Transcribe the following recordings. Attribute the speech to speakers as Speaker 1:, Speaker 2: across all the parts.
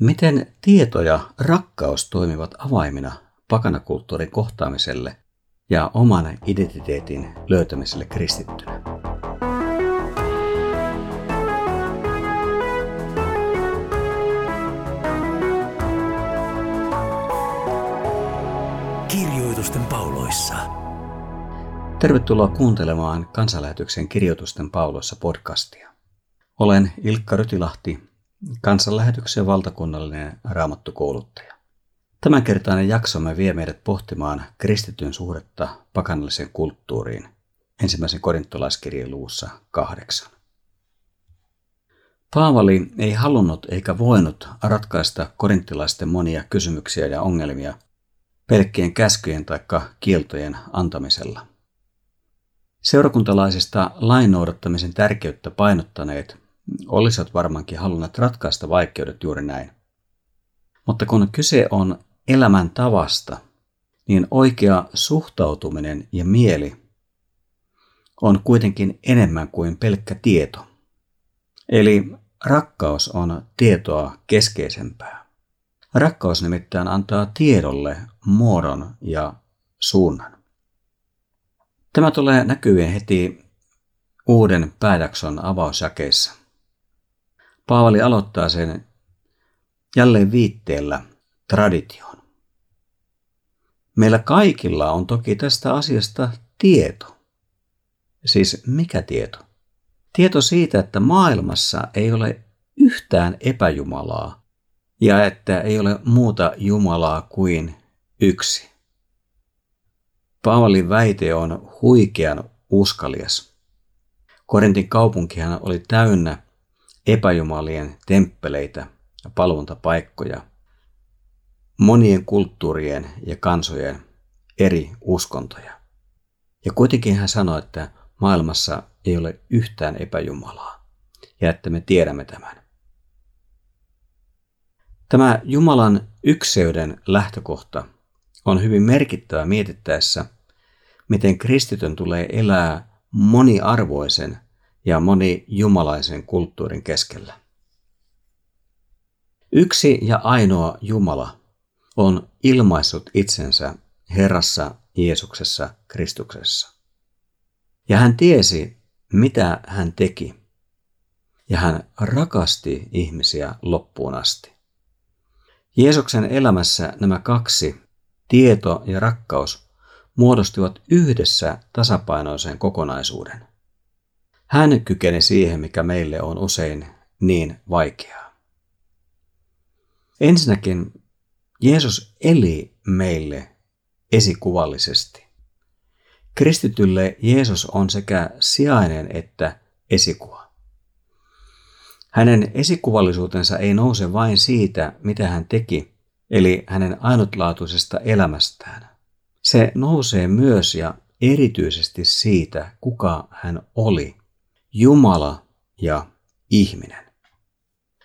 Speaker 1: Miten tieto ja rakkaus toimivat avaimina pakanakulttuurin kohtaamiselle ja oman identiteetin löytämiselle kristittynä?
Speaker 2: Kirjoitusten pauloissa.
Speaker 1: Tervetuloa kuuntelemaan kansanlähetyksen Kirjoitusten pauloissa podcastia. Olen Ilkka Rytilahti, kansanlähetyksen valtakunnallinen raamattukouluttaja. Tämänkertainen jaksomme vie meidät pohtimaan kristityn suhdetta pakanalliseen kulttuuriin ensimmäisen korintolaiskirjan luussa kahdeksan. Paavali ei halunnut eikä voinut ratkaista korintilaisten monia kysymyksiä ja ongelmia pelkkien käskyjen tai kieltojen antamisella. Seurakuntalaisista lain noudattamisen tärkeyttä painottaneet olisivat varmaankin halunneet ratkaista vaikeudet juuri näin. Mutta kun kyse on elämän tavasta, niin oikea suhtautuminen ja mieli on kuitenkin enemmän kuin pelkkä tieto. Eli rakkaus on tietoa keskeisempää. Rakkaus nimittäin antaa tiedolle muodon ja suunnan. Tämä tulee näkyviin heti uuden pääjakson avausjakeissa – Paavali aloittaa sen jälleen viitteellä traditioon. Meillä kaikilla on toki tästä asiasta tieto. Siis mikä tieto? Tieto siitä, että maailmassa ei ole yhtään epäjumalaa ja että ei ole muuta Jumalaa kuin yksi. Paavalin väite on huikean uskalias. Korintin kaupunkihan oli täynnä epäjumalien temppeleitä ja palvontapaikkoja, monien kulttuurien ja kansojen eri uskontoja. Ja kuitenkin hän sanoi, että maailmassa ei ole yhtään epäjumalaa ja että me tiedämme tämän. Tämä Jumalan ykseyden lähtökohta on hyvin merkittävä mietittäessä, miten kristitön tulee elää moniarvoisen ja moni jumalaisen kulttuurin keskellä. Yksi ja ainoa Jumala on ilmaissut itsensä Herrassa Jeesuksessa Kristuksessa. Ja hän tiesi, mitä hän teki. Ja hän rakasti ihmisiä loppuun asti. Jeesuksen elämässä nämä kaksi, tieto ja rakkaus, muodostivat yhdessä tasapainoisen kokonaisuuden. Hän kykeni siihen, mikä meille on usein niin vaikeaa. Ensinnäkin Jeesus eli meille esikuvallisesti. Kristitylle Jeesus on sekä sijainen että esikuva. Hänen esikuvallisuutensa ei nouse vain siitä, mitä hän teki, eli hänen ainutlaatuisesta elämästään. Se nousee myös ja erityisesti siitä, kuka hän oli Jumala ja ihminen.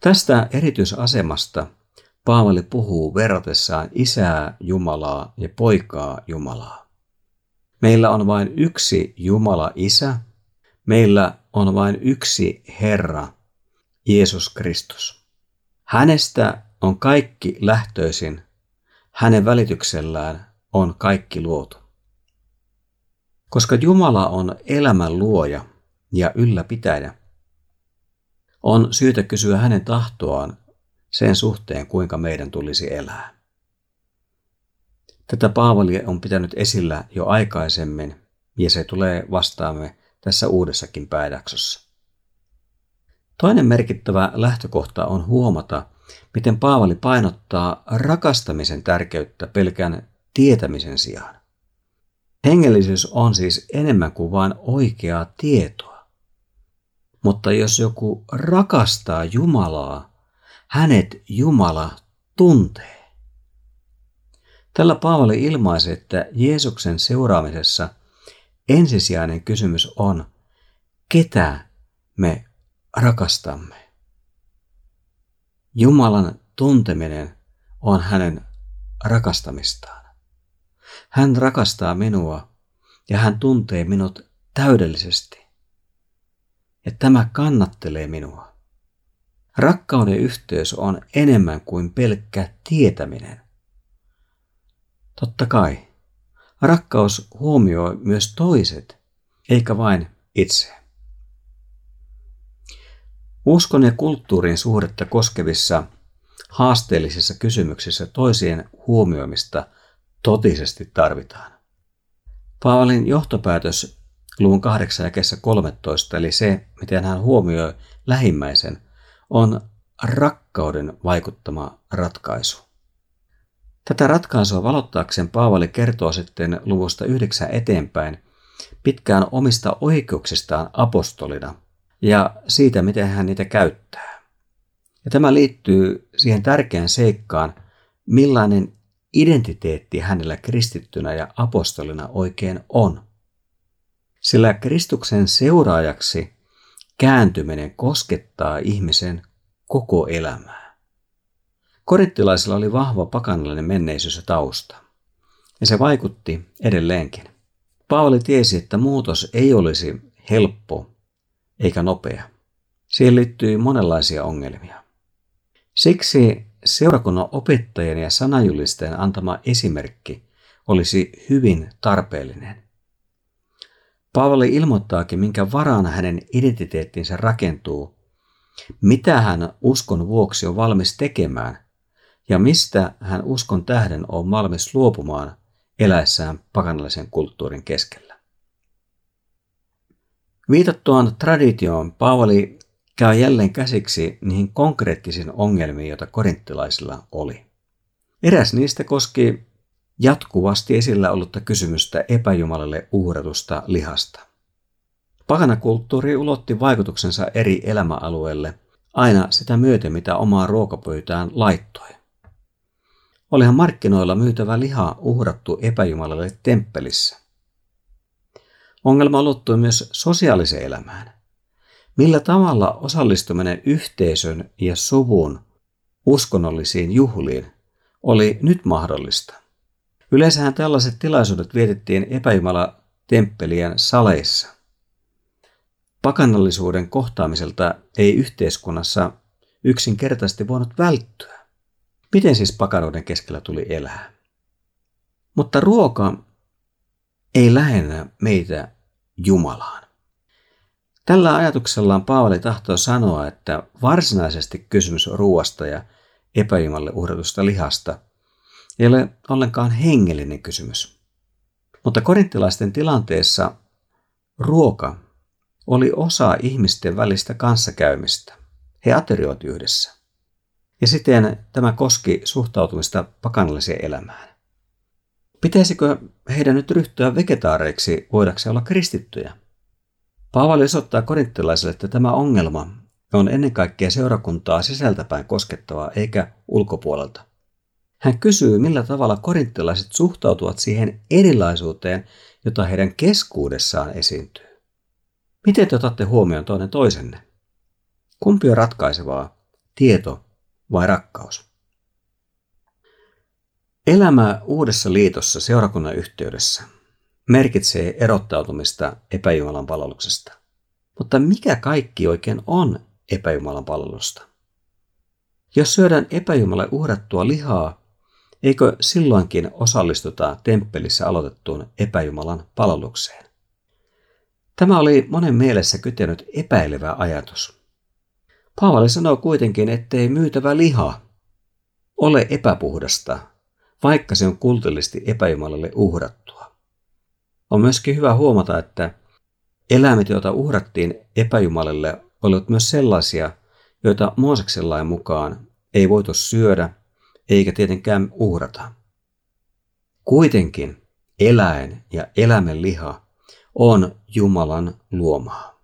Speaker 1: Tästä erityisasemasta Paavali puhuu verratessaan isää Jumalaa ja poikaa Jumalaa. Meillä on vain yksi Jumala Isä, meillä on vain yksi Herra, Jeesus Kristus. Hänestä on kaikki lähtöisin, hänen välityksellään on kaikki luotu. Koska Jumala on elämän luoja – ja ylläpitäjä. On syytä kysyä hänen tahtoaan sen suhteen, kuinka meidän tulisi elää. Tätä Paavali on pitänyt esillä jo aikaisemmin, ja se tulee vastaamme tässä uudessakin pääjaksossa. Toinen merkittävä lähtökohta on huomata, miten Paavali painottaa rakastamisen tärkeyttä pelkän tietämisen sijaan. Hengellisyys on siis enemmän kuin vain oikeaa tietoa. Mutta jos joku rakastaa Jumalaa, hänet Jumala tuntee. Tällä Paavali ilmaisi, että Jeesuksen seuraamisessa ensisijainen kysymys on, ketä me rakastamme. Jumalan tunteminen on hänen rakastamistaan. Hän rakastaa minua ja hän tuntee minut täydellisesti ja tämä kannattelee minua. Rakkauden yhteys on enemmän kuin pelkkä tietäminen. Totta kai, rakkaus huomioi myös toiset, eikä vain itse. Uskon ja kulttuurin suhdetta koskevissa haasteellisissa kysymyksissä toisien huomioimista totisesti tarvitaan. Paavalin johtopäätös luvun 8 ja kesä 13, eli se, miten hän huomioi lähimmäisen, on rakkauden vaikuttama ratkaisu. Tätä ratkaisua valottaakseen Paavali kertoo sitten luvusta 9 eteenpäin pitkään omista oikeuksistaan apostolina ja siitä, miten hän niitä käyttää. Ja tämä liittyy siihen tärkeään seikkaan, millainen identiteetti hänellä kristittynä ja apostolina oikein on. Sillä Kristuksen seuraajaksi kääntyminen koskettaa ihmisen koko elämää. Korinttilaisilla oli vahva pakanallinen menneisyys ja tausta, ja se vaikutti edelleenkin. Paavali tiesi, että muutos ei olisi helppo eikä nopea. Siihen liittyy monenlaisia ongelmia. Siksi seurakunnan opettajien ja sanajulistajien antama esimerkki olisi hyvin tarpeellinen. Paavali ilmoittaakin, minkä varaan hänen identiteettinsä rakentuu, mitä hän uskon vuoksi on valmis tekemään ja mistä hän uskon tähden on valmis luopumaan eläessään pakanallisen kulttuurin keskellä. Viitattuaan traditioon Paavali käy jälleen käsiksi niihin konkreettisiin ongelmiin, joita korinttilaisilla oli. Eräs niistä koski jatkuvasti esillä ollutta kysymystä epäjumalalle uhratusta lihasta. Pakanakulttuuri ulotti vaikutuksensa eri elämäalueille aina sitä myöten, mitä omaa ruokapöytään laittoi. Olihan markkinoilla myytävä liha uhrattu epäjumalalle temppelissä. Ongelma ulottui myös sosiaaliseen elämään. Millä tavalla osallistuminen yhteisön ja suvun uskonnollisiin juhliin oli nyt mahdollista? Yleensähän tällaiset tilaisuudet vietettiin epäjumala temppelien saleissa. Pakanallisuuden kohtaamiselta ei yhteiskunnassa yksinkertaisesti voinut välttyä. Miten siis pakanuuden keskellä tuli elää? Mutta ruoka ei lähennä meitä Jumalaan. Tällä ajatuksellaan Paavali tahtoo sanoa, että varsinaisesti kysymys ruoasta ja epäjumalle uhratusta lihasta ei ole ollenkaan hengellinen kysymys. Mutta korinttilaisten tilanteessa ruoka oli osa ihmisten välistä kanssakäymistä. He aterioivat yhdessä. Ja siten tämä koski suhtautumista pakanalliseen elämään. Pitäisikö heidän nyt ryhtyä vegetaareiksi voidakseen olla kristittyjä? Paavali osoittaa korinttilaisille, että tämä ongelma on ennen kaikkea seurakuntaa sisältäpäin koskettavaa eikä ulkopuolelta. Hän kysyy, millä tavalla korinttilaiset suhtautuvat siihen erilaisuuteen, jota heidän keskuudessaan esiintyy. Miten te otatte huomioon toinen toisenne? Kumpi on ratkaisevaa, tieto vai rakkaus? Elämä uudessa liitossa seurakunnan yhteydessä merkitsee erottautumista epäjumalan palveluksesta. Mutta mikä kaikki oikein on epäjumalan palvelusta? Jos syödään epäjumalle uhrattua lihaa, eikö silloinkin osallistuta temppelissä aloitettuun epäjumalan palvelukseen? Tämä oli monen mielessä kytenyt epäilevä ajatus. Paavali sanoo kuitenkin, ettei myytävä liha ole epäpuhdasta, vaikka se on kultillisesti epäjumalalle uhrattua. On myöskin hyvä huomata, että eläimet, joita uhrattiin epäjumalalle, olivat myös sellaisia, joita Mooseksen lain mukaan ei voitu syödä eikä tietenkään uhrata. Kuitenkin eläin ja eläimen liha on Jumalan luomaa.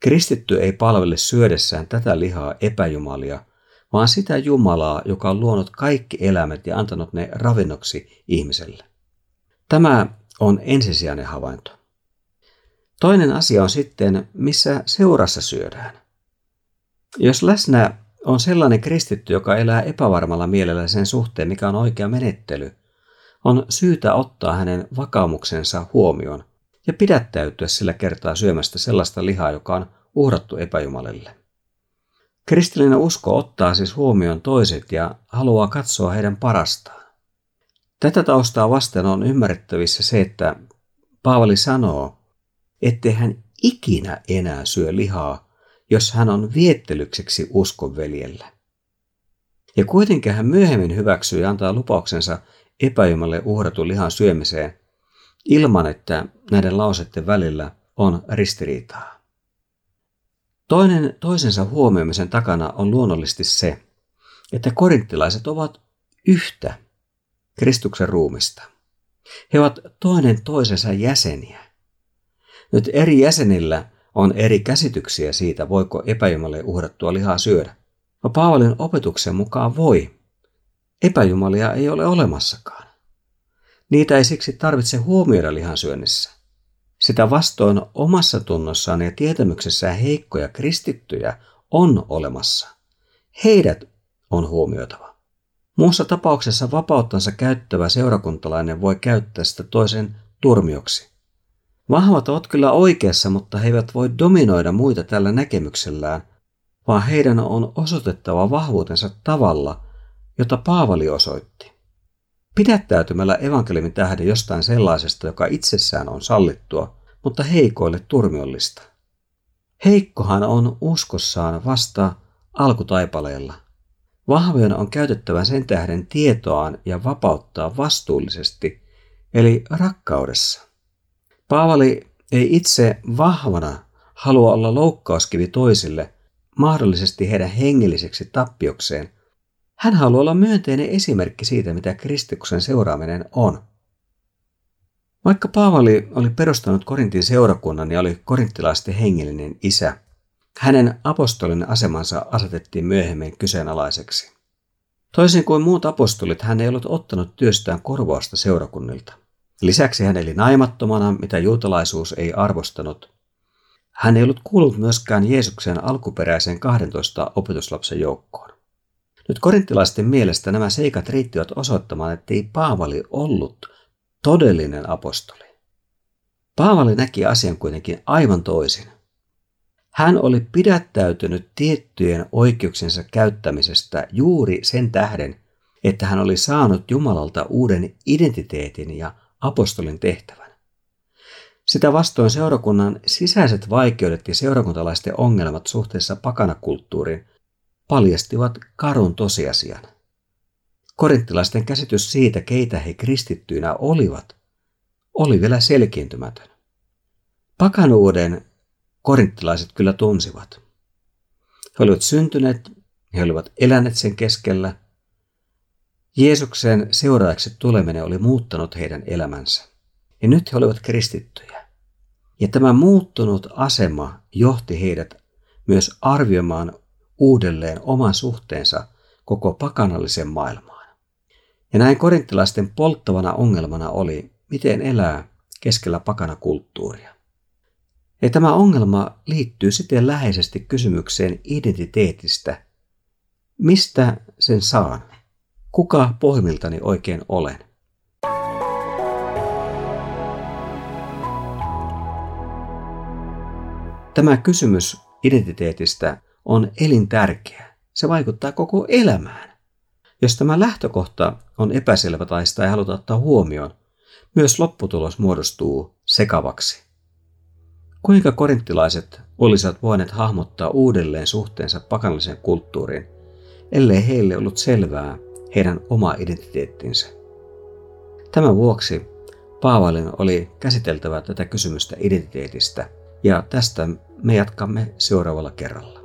Speaker 1: Kristitty ei palvele syödessään tätä lihaa epäjumalia, vaan sitä Jumalaa, joka on luonut kaikki eläimet ja antanut ne ravinnoksi ihmiselle. Tämä on ensisijainen havainto. Toinen asia on sitten, missä seurassa syödään. Jos läsnä on sellainen kristitty, joka elää epävarmalla mielellä sen suhteen, mikä on oikea menettely, on syytä ottaa hänen vakaumuksensa huomioon ja pidättäytyä sillä kertaa syömästä sellaista lihaa, joka on uhrattu epäjumalille. Kristillinen usko ottaa siis huomioon toiset ja haluaa katsoa heidän parastaan. Tätä taustaa vasten on ymmärrettävissä se, että Paavali sanoo, ettei hän ikinä enää syö lihaa, jos hän on viettelykseksi uskonveljellä. Ja kuitenkin hän myöhemmin hyväksyy ja antaa lupauksensa epäjumalle uhratun lihan syömiseen, ilman että näiden lauseiden välillä on ristiriitaa. Toinen toisensa huomioimisen takana on luonnollisesti se, että korinttilaiset ovat yhtä Kristuksen ruumista. He ovat toinen toisensa jäseniä. Nyt eri jäsenillä on eri käsityksiä siitä, voiko epäjumalle uhrattua lihaa syödä. No Paavalin opetuksen mukaan voi. Epäjumalia ei ole olemassakaan. Niitä ei siksi tarvitse huomioida lihansyönnissä. Sitä vastoin omassa tunnossaan ja tietämyksessään heikkoja kristittyjä on olemassa. Heidät on huomioitava. Muussa tapauksessa vapauttansa käyttävä seurakuntalainen voi käyttää sitä toisen turmioksi. Vahvat ovat kyllä oikeassa, mutta he eivät voi dominoida muita tällä näkemyksellään, vaan heidän on osoitettava vahvuutensa tavalla, jota Paavali osoitti. Pidättäytymällä evankeliumin tähden jostain sellaisesta, joka itsessään on sallittua, mutta heikoille turmiollista. Heikkohan on uskossaan vasta alkutaipaleella. Vahvojen on käytettävä sen tähden tietoaan ja vapauttaa vastuullisesti, eli rakkaudessa. Paavali ei itse vahvana halua olla loukkauskivi toisille, mahdollisesti heidän hengelliseksi tappiokseen. Hän haluaa olla myönteinen esimerkki siitä, mitä Kristuksen seuraaminen on. Vaikka Paavali oli perustanut Korintin seurakunnan ja oli korinttilaisten hengellinen isä, hänen apostolinen asemansa asetettiin myöhemmin kyseenalaiseksi. Toisin kuin muut apostolit, hän ei ollut ottanut työstään korvausta seurakunnilta. Lisäksi hän eli naimattomana, mitä juutalaisuus ei arvostanut. Hän ei ollut kuullut myöskään Jeesuksen alkuperäisen 12 opetuslapsen joukkoon. Nyt korinttilaisten mielestä nämä seikat riittivät osoittamaan, ettei Paavali ollut todellinen apostoli. Paavali näki asian kuitenkin aivan toisin. Hän oli pidättäytynyt tiettyjen oikeuksensa käyttämisestä juuri sen tähden, että hän oli saanut Jumalalta uuden identiteetin ja apostolin tehtävän. Sitä vastoin seurakunnan sisäiset vaikeudet ja seurakuntalaisten ongelmat suhteessa pakanakulttuuriin paljastivat karun tosiasian. Korinttilaisten käsitys siitä, keitä he kristittyinä olivat, oli vielä selkiintymätön. Pakanuuden korinttilaiset kyllä tunsivat. He olivat syntyneet, he olivat eläneet sen keskellä. Jeesuksen seuraajaksi tuleminen oli muuttanut heidän elämänsä. Ja nyt he olivat kristittyjä. Ja tämä muuttunut asema johti heidät myös arvioimaan uudelleen oman suhteensa koko pakanallisen maailmaan. Ja näin korinttilaisten polttavana ongelmana oli, miten elää keskellä pakanakulttuuria. Ja tämä ongelma liittyy siten läheisesti kysymykseen identiteetistä. Mistä sen saan? Kuka pohjimmiltani oikein olen? Tämä kysymys identiteetistä on elintärkeä. Se vaikuttaa koko elämään. Jos tämä lähtökohta on epäselvä tai sitä ei haluta ottaa huomioon, myös lopputulos muodostuu sekavaksi. Kuinka korinttilaiset olisivat voineet hahmottaa uudelleen suhteensa pakanalliseen kulttuuriin, ellei heille ollut selvää heidän oma identiteettinsä? Tämän vuoksi Paavalin oli käsiteltävä tätä kysymystä identiteetistä, ja tästä me jatkamme seuraavalla kerralla.